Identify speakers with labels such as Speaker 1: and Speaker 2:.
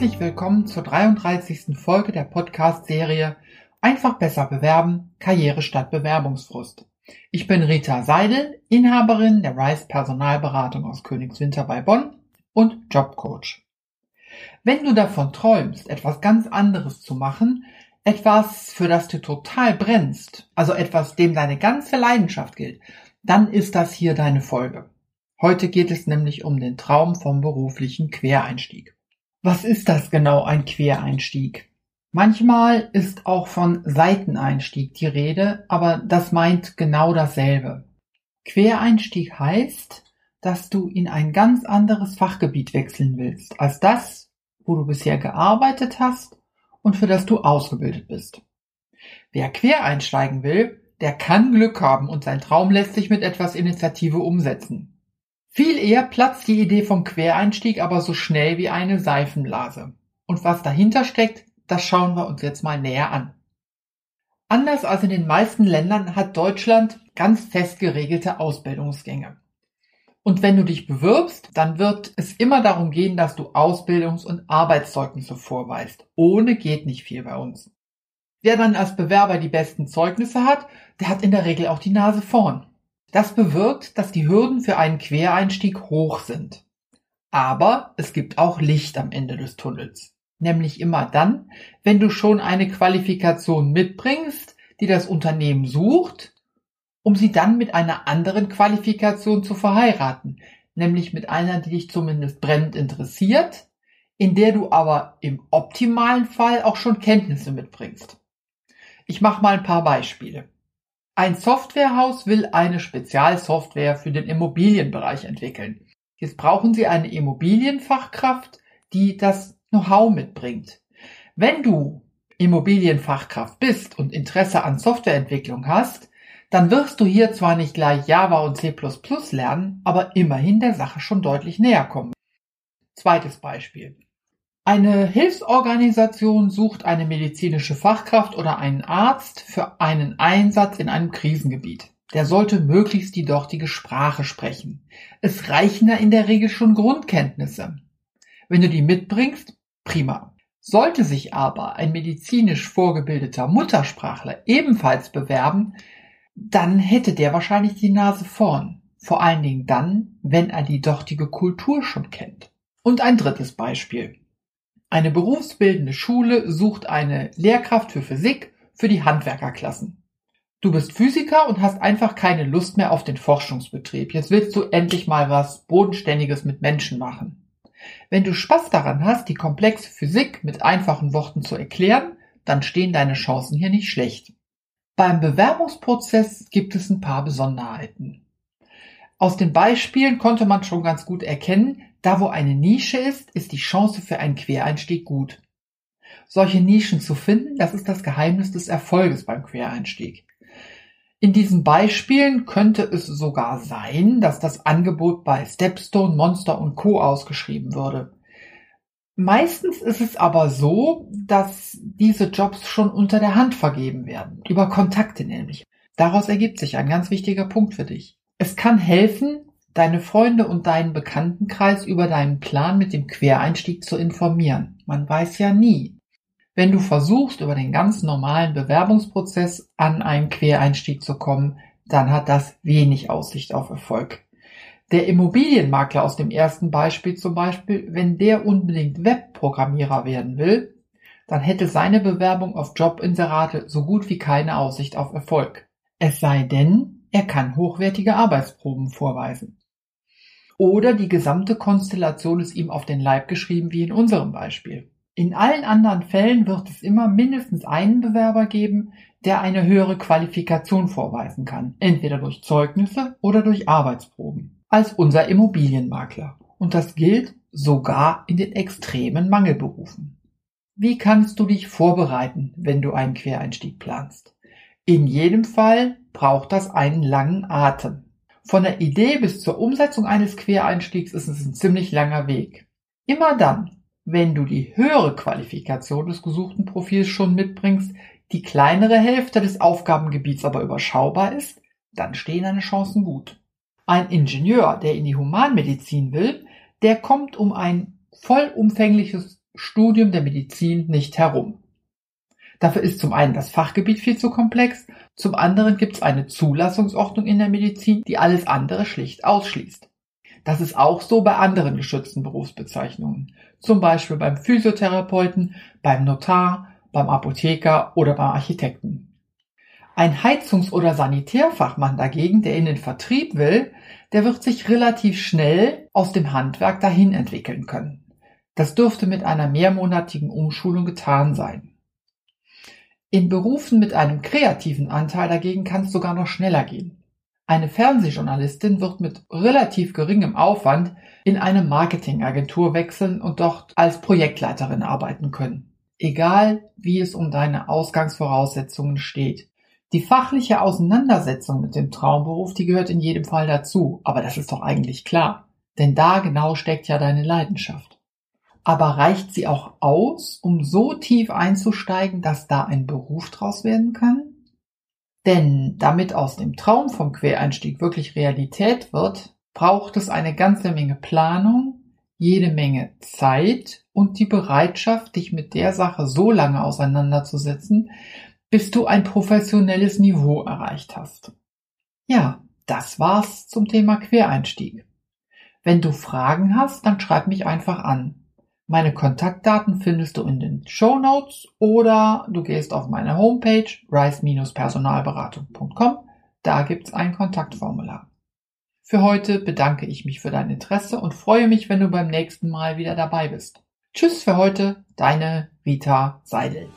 Speaker 1: Herzlich willkommen zur 33. Folge der Podcast-Serie Einfach besser bewerben, Karriere statt Bewerbungsfrust. Ich bin Rita Seidel, Inhaberin der Rice Personalberatung aus Königswinter bei Bonn und Jobcoach. Wenn du davon träumst, etwas ganz anderes zu machen, etwas, für das du total brennst, also etwas, dem deine ganze Leidenschaft gilt, dann ist das hier deine Folge. Heute geht es nämlich um den Traum vom beruflichen Quereinstieg. Was ist das genau ein Quereinstieg? Manchmal ist auch von Seiteneinstieg die Rede, aber das meint genau dasselbe. Quereinstieg heißt, dass du in ein ganz anderes Fachgebiet wechseln willst als das, wo du bisher gearbeitet hast und für das du ausgebildet bist. Wer quer einsteigen will, der kann Glück haben und sein Traum lässt sich mit etwas Initiative umsetzen. Viel eher platzt die Idee vom Quereinstieg aber so schnell wie eine Seifenblase. Und was dahinter steckt, das schauen wir uns jetzt mal näher an. Anders als in den meisten Ländern hat Deutschland ganz fest geregelte Ausbildungsgänge. Und wenn du dich bewirbst, dann wird es immer darum gehen, dass du Ausbildungs- und Arbeitszeugnisse vorweist. Ohne geht nicht viel bei uns. Wer dann als Bewerber die besten Zeugnisse hat, der hat in der Regel auch die Nase vorn. Das bewirkt, dass die Hürden für einen Quereinstieg hoch sind. Aber es gibt auch Licht am Ende des Tunnels. Nämlich immer dann, wenn du schon eine Qualifikation mitbringst, die das Unternehmen sucht, um sie dann mit einer anderen Qualifikation zu verheiraten. Nämlich mit einer, die dich zumindest brennend interessiert, in der du aber im optimalen Fall auch schon Kenntnisse mitbringst. Ich mache mal ein paar Beispiele. Ein Softwarehaus will eine Spezialsoftware für den Immobilienbereich entwickeln. Jetzt brauchen Sie eine Immobilienfachkraft, die das Know-how mitbringt. Wenn du Immobilienfachkraft bist und Interesse an Softwareentwicklung hast, dann wirst du hier zwar nicht gleich Java und C++ lernen, aber immerhin der Sache schon deutlich näher kommen. Zweites Beispiel. Eine Hilfsorganisation sucht eine medizinische Fachkraft oder einen Arzt für einen Einsatz in einem Krisengebiet. Der sollte möglichst die dortige Sprache sprechen. Es reichen da in der Regel schon Grundkenntnisse. Wenn du die mitbringst, prima. Sollte sich aber ein medizinisch vorgebildeter Muttersprachler ebenfalls bewerben, dann hätte der wahrscheinlich die Nase vorn. Vor allen Dingen dann, wenn er die dortige Kultur schon kennt. Und ein drittes Beispiel. Eine berufsbildende Schule sucht eine Lehrkraft für Physik für die Handwerkerklassen. Du bist Physiker und hast einfach keine Lust mehr auf den Forschungsbetrieb. Jetzt willst du endlich mal was Bodenständiges mit Menschen machen. Wenn du Spaß daran hast, die komplexe Physik mit einfachen Worten zu erklären, dann stehen deine Chancen hier nicht schlecht. Beim Bewerbungsprozess gibt es ein paar Besonderheiten. Aus den Beispielen konnte man schon ganz gut erkennen, da wo eine Nische ist, ist die Chance für einen Quereinstieg gut. Solche Nischen zu finden, das ist das Geheimnis des Erfolges beim Quereinstieg. In diesen Beispielen könnte es sogar sein, dass das Angebot bei Stepstone, Monster und Co. ausgeschrieben würde. Meistens ist es aber so, dass diese Jobs schon unter der Hand vergeben werden, über Kontakte nämlich. Daraus ergibt sich ein ganz wichtiger Punkt für dich. Es kann helfen, deine Freunde und deinen Bekanntenkreis über deinen Plan mit dem Quereinstieg zu informieren. Man weiß ja nie. Wenn du versuchst, über den ganz normalen Bewerbungsprozess an einen Quereinstieg zu kommen, dann hat das wenig Aussicht auf Erfolg. Der Immobilienmakler aus dem ersten Beispiel zum Beispiel, wenn der unbedingt Webprogrammierer werden will, dann hätte seine Bewerbung auf Jobinserate so gut wie keine Aussicht auf Erfolg. Es sei denn, er kann hochwertige Arbeitsproben vorweisen. Oder die gesamte Konstellation ist ihm auf den Leib geschrieben wie in unserem Beispiel. In allen anderen Fällen wird es immer mindestens einen Bewerber geben, der eine höhere Qualifikation vorweisen kann, entweder durch Zeugnisse oder durch Arbeitsproben, als unser Immobilienmakler. Und das gilt sogar in den extremen Mangelberufen. Wie kannst du dich vorbereiten, wenn du einen Quereinstieg planst? In jedem Fall braucht das einen langen Atem. Von der Idee bis zur Umsetzung eines Quereinstiegs ist es ein ziemlich langer Weg. Immer dann, wenn du die höhere Qualifikation des gesuchten Profils schon mitbringst, die kleinere Hälfte des Aufgabengebiets aber überschaubar ist, dann stehen deine Chancen gut. Ein Ingenieur, der in die Humanmedizin will, der kommt um ein vollumfängliches Studium der Medizin nicht herum. Dafür ist zum einen das Fachgebiet viel zu komplex, zum anderen gibt es eine Zulassungsordnung in der Medizin, die alles andere schlicht ausschließt. Das ist auch so bei anderen geschützten Berufsbezeichnungen, zum Beispiel beim Physiotherapeuten, beim Notar, beim Apotheker oder beim Architekten. Ein Heizungs- oder Sanitärfachmann dagegen, der in den Vertrieb will, der wird sich relativ schnell aus dem Handwerk dahin entwickeln können. Das dürfte mit einer mehrmonatigen Umschulung getan sein. In Berufen mit einem kreativen Anteil dagegen kann es sogar noch schneller gehen. Eine Fernsehjournalistin wird mit relativ geringem Aufwand in eine Marketingagentur wechseln und dort als Projektleiterin arbeiten können. Egal, wie es um deine Ausgangsvoraussetzungen steht. Die fachliche Auseinandersetzung mit dem Traumberuf, die gehört in jedem Fall dazu, aber das ist doch eigentlich klar. Denn da genau steckt ja deine Leidenschaft. Aber reicht sie auch aus, um so tief einzusteigen, dass da ein Beruf draus werden kann? Denn damit aus dem Traum vom Quereinstieg wirklich Realität wird, braucht es eine ganze Menge Planung, jede Menge Zeit und die Bereitschaft, dich mit der Sache so lange auseinanderzusetzen, bis du ein professionelles Niveau erreicht hast. Ja, das war's zum Thema Quereinstieg. Wenn du Fragen hast, dann schreib mich einfach an. Meine Kontaktdaten findest du in den Show Notes oder du gehst auf meine Homepage rise-personalberatung.com. Da gibt's ein Kontaktformular. Für heute bedanke ich mich für dein Interesse und freue mich, wenn du beim nächsten Mal wieder dabei bist. Tschüss für heute, deine Rita Seidel.